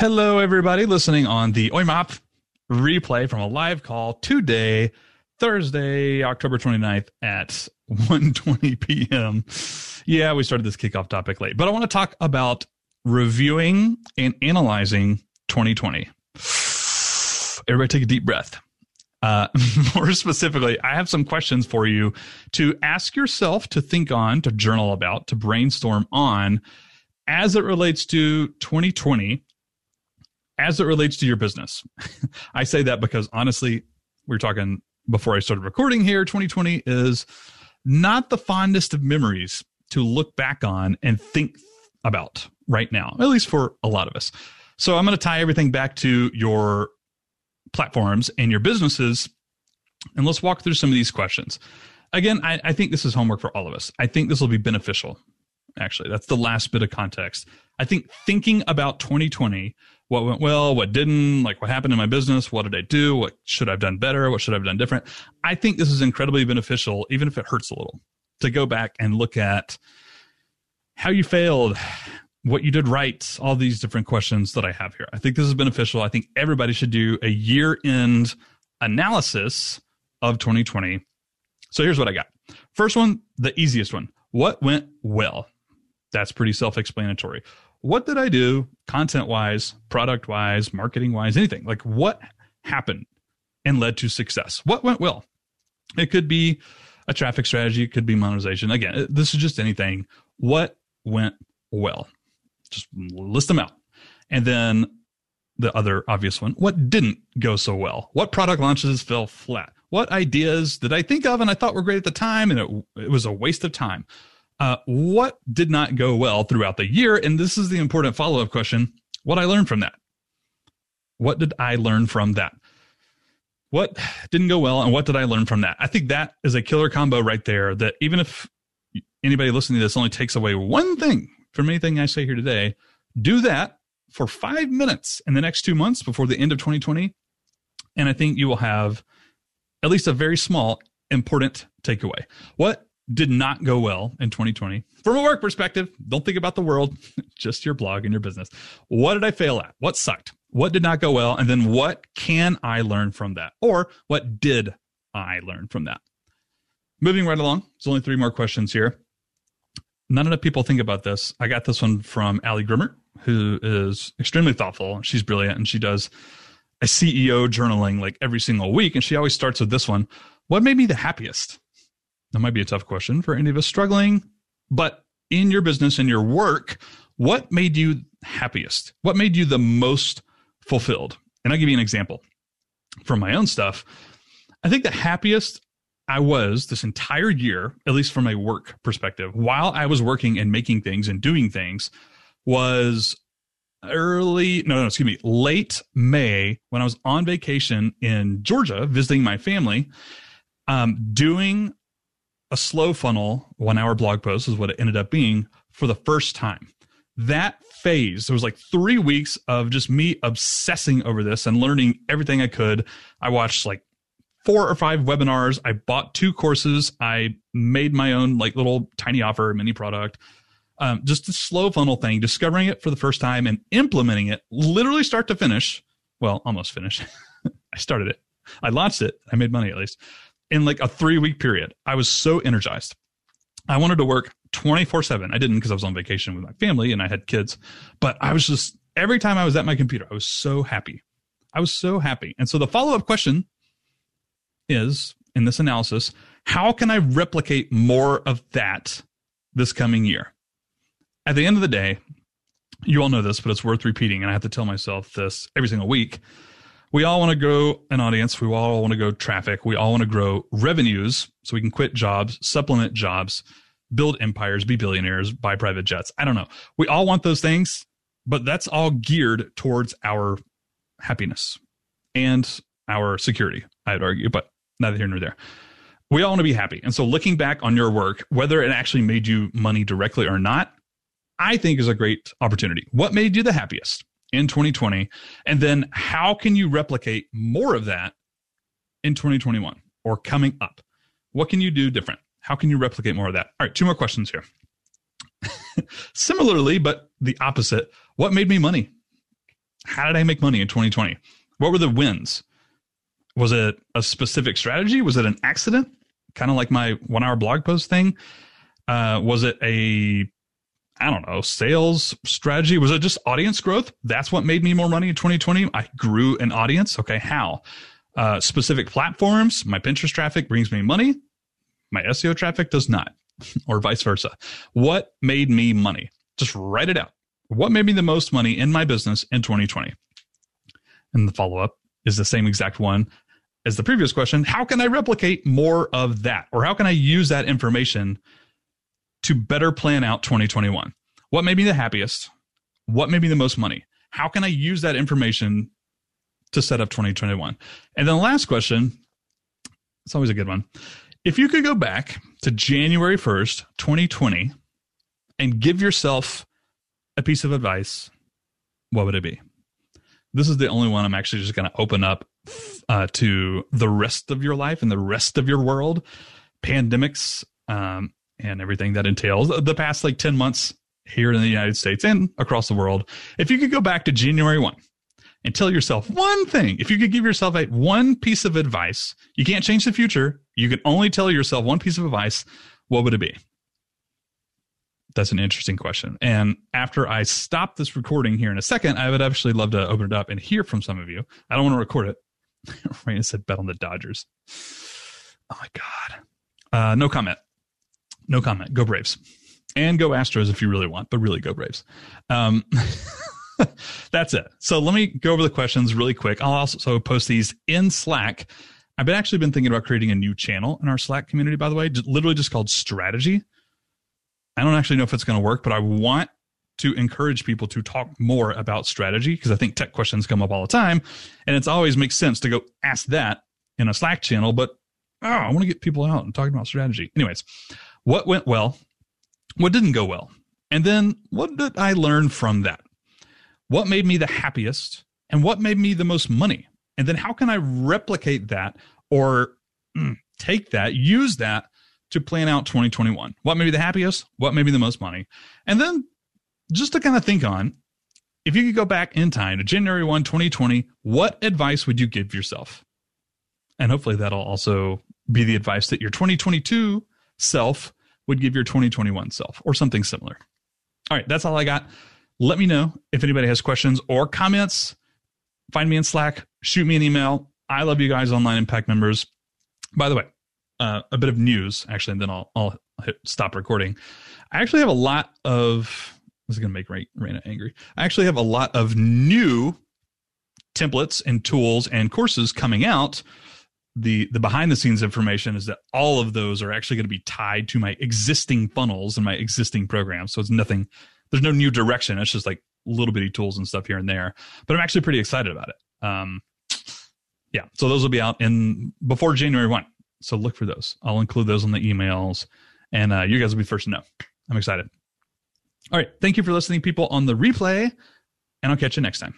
Hello, everybody listening on the OIMOP replay from a live call today, Thursday, October 29th at 1.20 p.m. Yeah, we started this kickoff topic late, but I want to talk about reviewing and analyzing 2020. Everybody take a deep breath. Uh, more specifically, I have some questions for you to ask yourself, to think on, to journal about, to brainstorm on as it relates to 2020 as it relates to your business. I say that because honestly, we are talking before I started recording here. 2020 is not the fondest of memories to look back on and think about right now, at least for a lot of us. So I'm going to tie everything back to your platforms and your businesses. And let's walk through some of these questions. Again, I, I think this is homework for all of us. I think this will be beneficial. Actually, that's the last bit of context. I think thinking about 2020 what went well, what didn't, like what happened in my business, what did I do, what should I've done better, what should I've done different. I think this is incredibly beneficial, even if it hurts a little, to go back and look at how you failed, what you did right, all these different questions that I have here. I think this is beneficial. I think everybody should do a year end analysis of 2020. So here's what I got. First one, the easiest one. What went well? That's pretty self explanatory what did I do content wise, product wise, marketing wise, anything? Like what happened and led to success? What went well? It could be a traffic strategy, it could be monetization. Again, uh, this is just anything. What went well? Just list them out. And then the other obvious one, what didn't go so well? What product launches fell flat? What ideas did I think of and I thought were great at the time and it, it was a waste of time? Uh, what did not go well throughout the year? And this is the important follow up question what I learned from that. What did I learn from that? What didn't go well and what did I learn from that? I think that is a killer combo right there that even if anybody listening to this only takes away one thing from anything I say here today, do that for five minutes in the next two months before the end of 2020. And I think you will have at least a very small, important takeaway. What did not go well in 2020 from a work perspective. Don't think about the world, just your blog and your business. What did I fail at? What sucked? What did not go well? And then what can I learn from that? Or what did I learn from that? Moving right along, there's only three more questions here. None enough people think about this. I got this one from Ali Grimmer, who is extremely thoughtful. She's brilliant and she does a CEO journaling like every single week. And she always starts with this one What made me the happiest? That might be a tough question for any of us struggling, but in your business and your work, what made you happiest? What made you the most fulfilled? And I'll give you an example from my own stuff. I think the happiest I was this entire year, at least from a work perspective, while I was working and making things and doing things, was early, no, no, excuse me, late May when I was on vacation in Georgia visiting my family, um, doing a SLO funnel one hour blog post is what it ended up being for the first time. That phase, there was like three weeks of just me obsessing over this and learning everything I could. I watched like four or five webinars. I bought two courses. I made my own like little tiny offer mini product. Um, just a SLO funnel thing, discovering it for the first time and implementing it literally start to finish. Well, almost finish. I started it. I launched it. I made money at least in like a three week period. I was so energized. I wanted to work 24 7. I didn't because I was on vacation with my family and I had kids, but I was just, every time I was at my computer, I was so happy. I was so happy. And so the follow up question is in this analysis, how can I replicate more of that this coming year? At the end of the day, you all know this, but it's worth repeating. And I have to tell myself this every single week we all want to grow an audience. We all want to grow traffic. We all want to grow revenues so we can quit jobs, supplement jobs, build empires, be billionaires, buy private jets. I don't know. We all want those things, but that's all geared towards our happiness and our security, I'd argue, but neither here nor there. We all want to be happy. And so looking back on your work, whether it actually made you money directly or not, I think is a great opportunity. What made you the happiest? In 2020? And then how can you replicate more of that in 2021 or coming up? What can you do different? How can you replicate more of that? All right, two more questions here. Similarly, but the opposite, what made me money? How did I make money in 2020? What were the wins? Was it a specific strategy? Was it an accident? Kind of like my one hour blog post thing. Uh, was it a I don't know, sales strategy? Was it just audience growth? That's what made me more money in 2020. I grew an audience. Okay, how? Uh, specific platforms. My Pinterest traffic brings me money. My SEO traffic does not, or vice versa. What made me money? Just write it out. What made me the most money in my business in 2020? And the follow up is the same exact one as the previous question. How can I replicate more of that? Or how can I use that information to better plan out 2021. What made me the happiest? What made me the most money? How can I use that information to set up 2021? And then the last question, it's always a good one. If you could go back to January 1st, 2020, and give yourself a piece of advice, what would it be? This is the only one I'm actually just going to open up uh, to the rest of your life and the rest of your world. Pandemics, um, and everything that entails the past like 10 months here in the United States and across the world. If you could go back to January 1 and tell yourself one thing, if you could give yourself a one piece of advice, you can't change the future. You can only tell yourself one piece of advice. What would it be? That's an interesting question. And after I stop this recording here in a second, I would actually love to open it up and hear from some of you. I don't want to record it. Raina said bet on the Dodgers. Oh my God. Uh, no comment no comment. Go Braves. And go Astros if you really want, but really go Braves. Um, that's it. So let me go over the questions really quick. I'll also post these in Slack. I've actually been thinking about creating a new channel in our Slack community, by the way, literally just called Strategy. I don't actually know if it's going to work, but I want to encourage people to talk more about strategy because I think tech questions come up all the time. And it's always makes sense to go ask that in a Slack channel, but oh, I want to get people out and talking about strategy. Anyways, what went well? What didn't go well? And then what did I learn from that? What made me the happiest? And what made me the most money? And then how can I replicate that or mm, take that, use that to plan out 2021? What made me the happiest? What made me the most money? And then just to kind of think on, if you could go back in time to January 1, 2020, what advice would you give yourself? And hopefully that'll also be the advice that your 2022 self would give your 2021 self or something similar. All right, that's all I got. Let me know if anybody has questions or comments. Find me in Slack, shoot me an email. I love you guys, online impact members. By the way, uh, a bit of news actually, and then I'll, I'll hit stop recording. I actually have a lot of. This is going to make Raina angry. I actually have a lot of new templates and tools and courses coming out the the behind the scenes information is that all of those are actually going to be tied to my existing funnels and my existing programs. So it's nothing. There's no new direction. It's just like little bitty tools and stuff here and there. But I'm actually pretty excited about it. Um, yeah. So those will be out in before January one. So look for those. I'll include those on the emails, and uh, you guys will be first to know. I'm excited. All right. Thank you for listening, people, on the replay, and I'll catch you next time.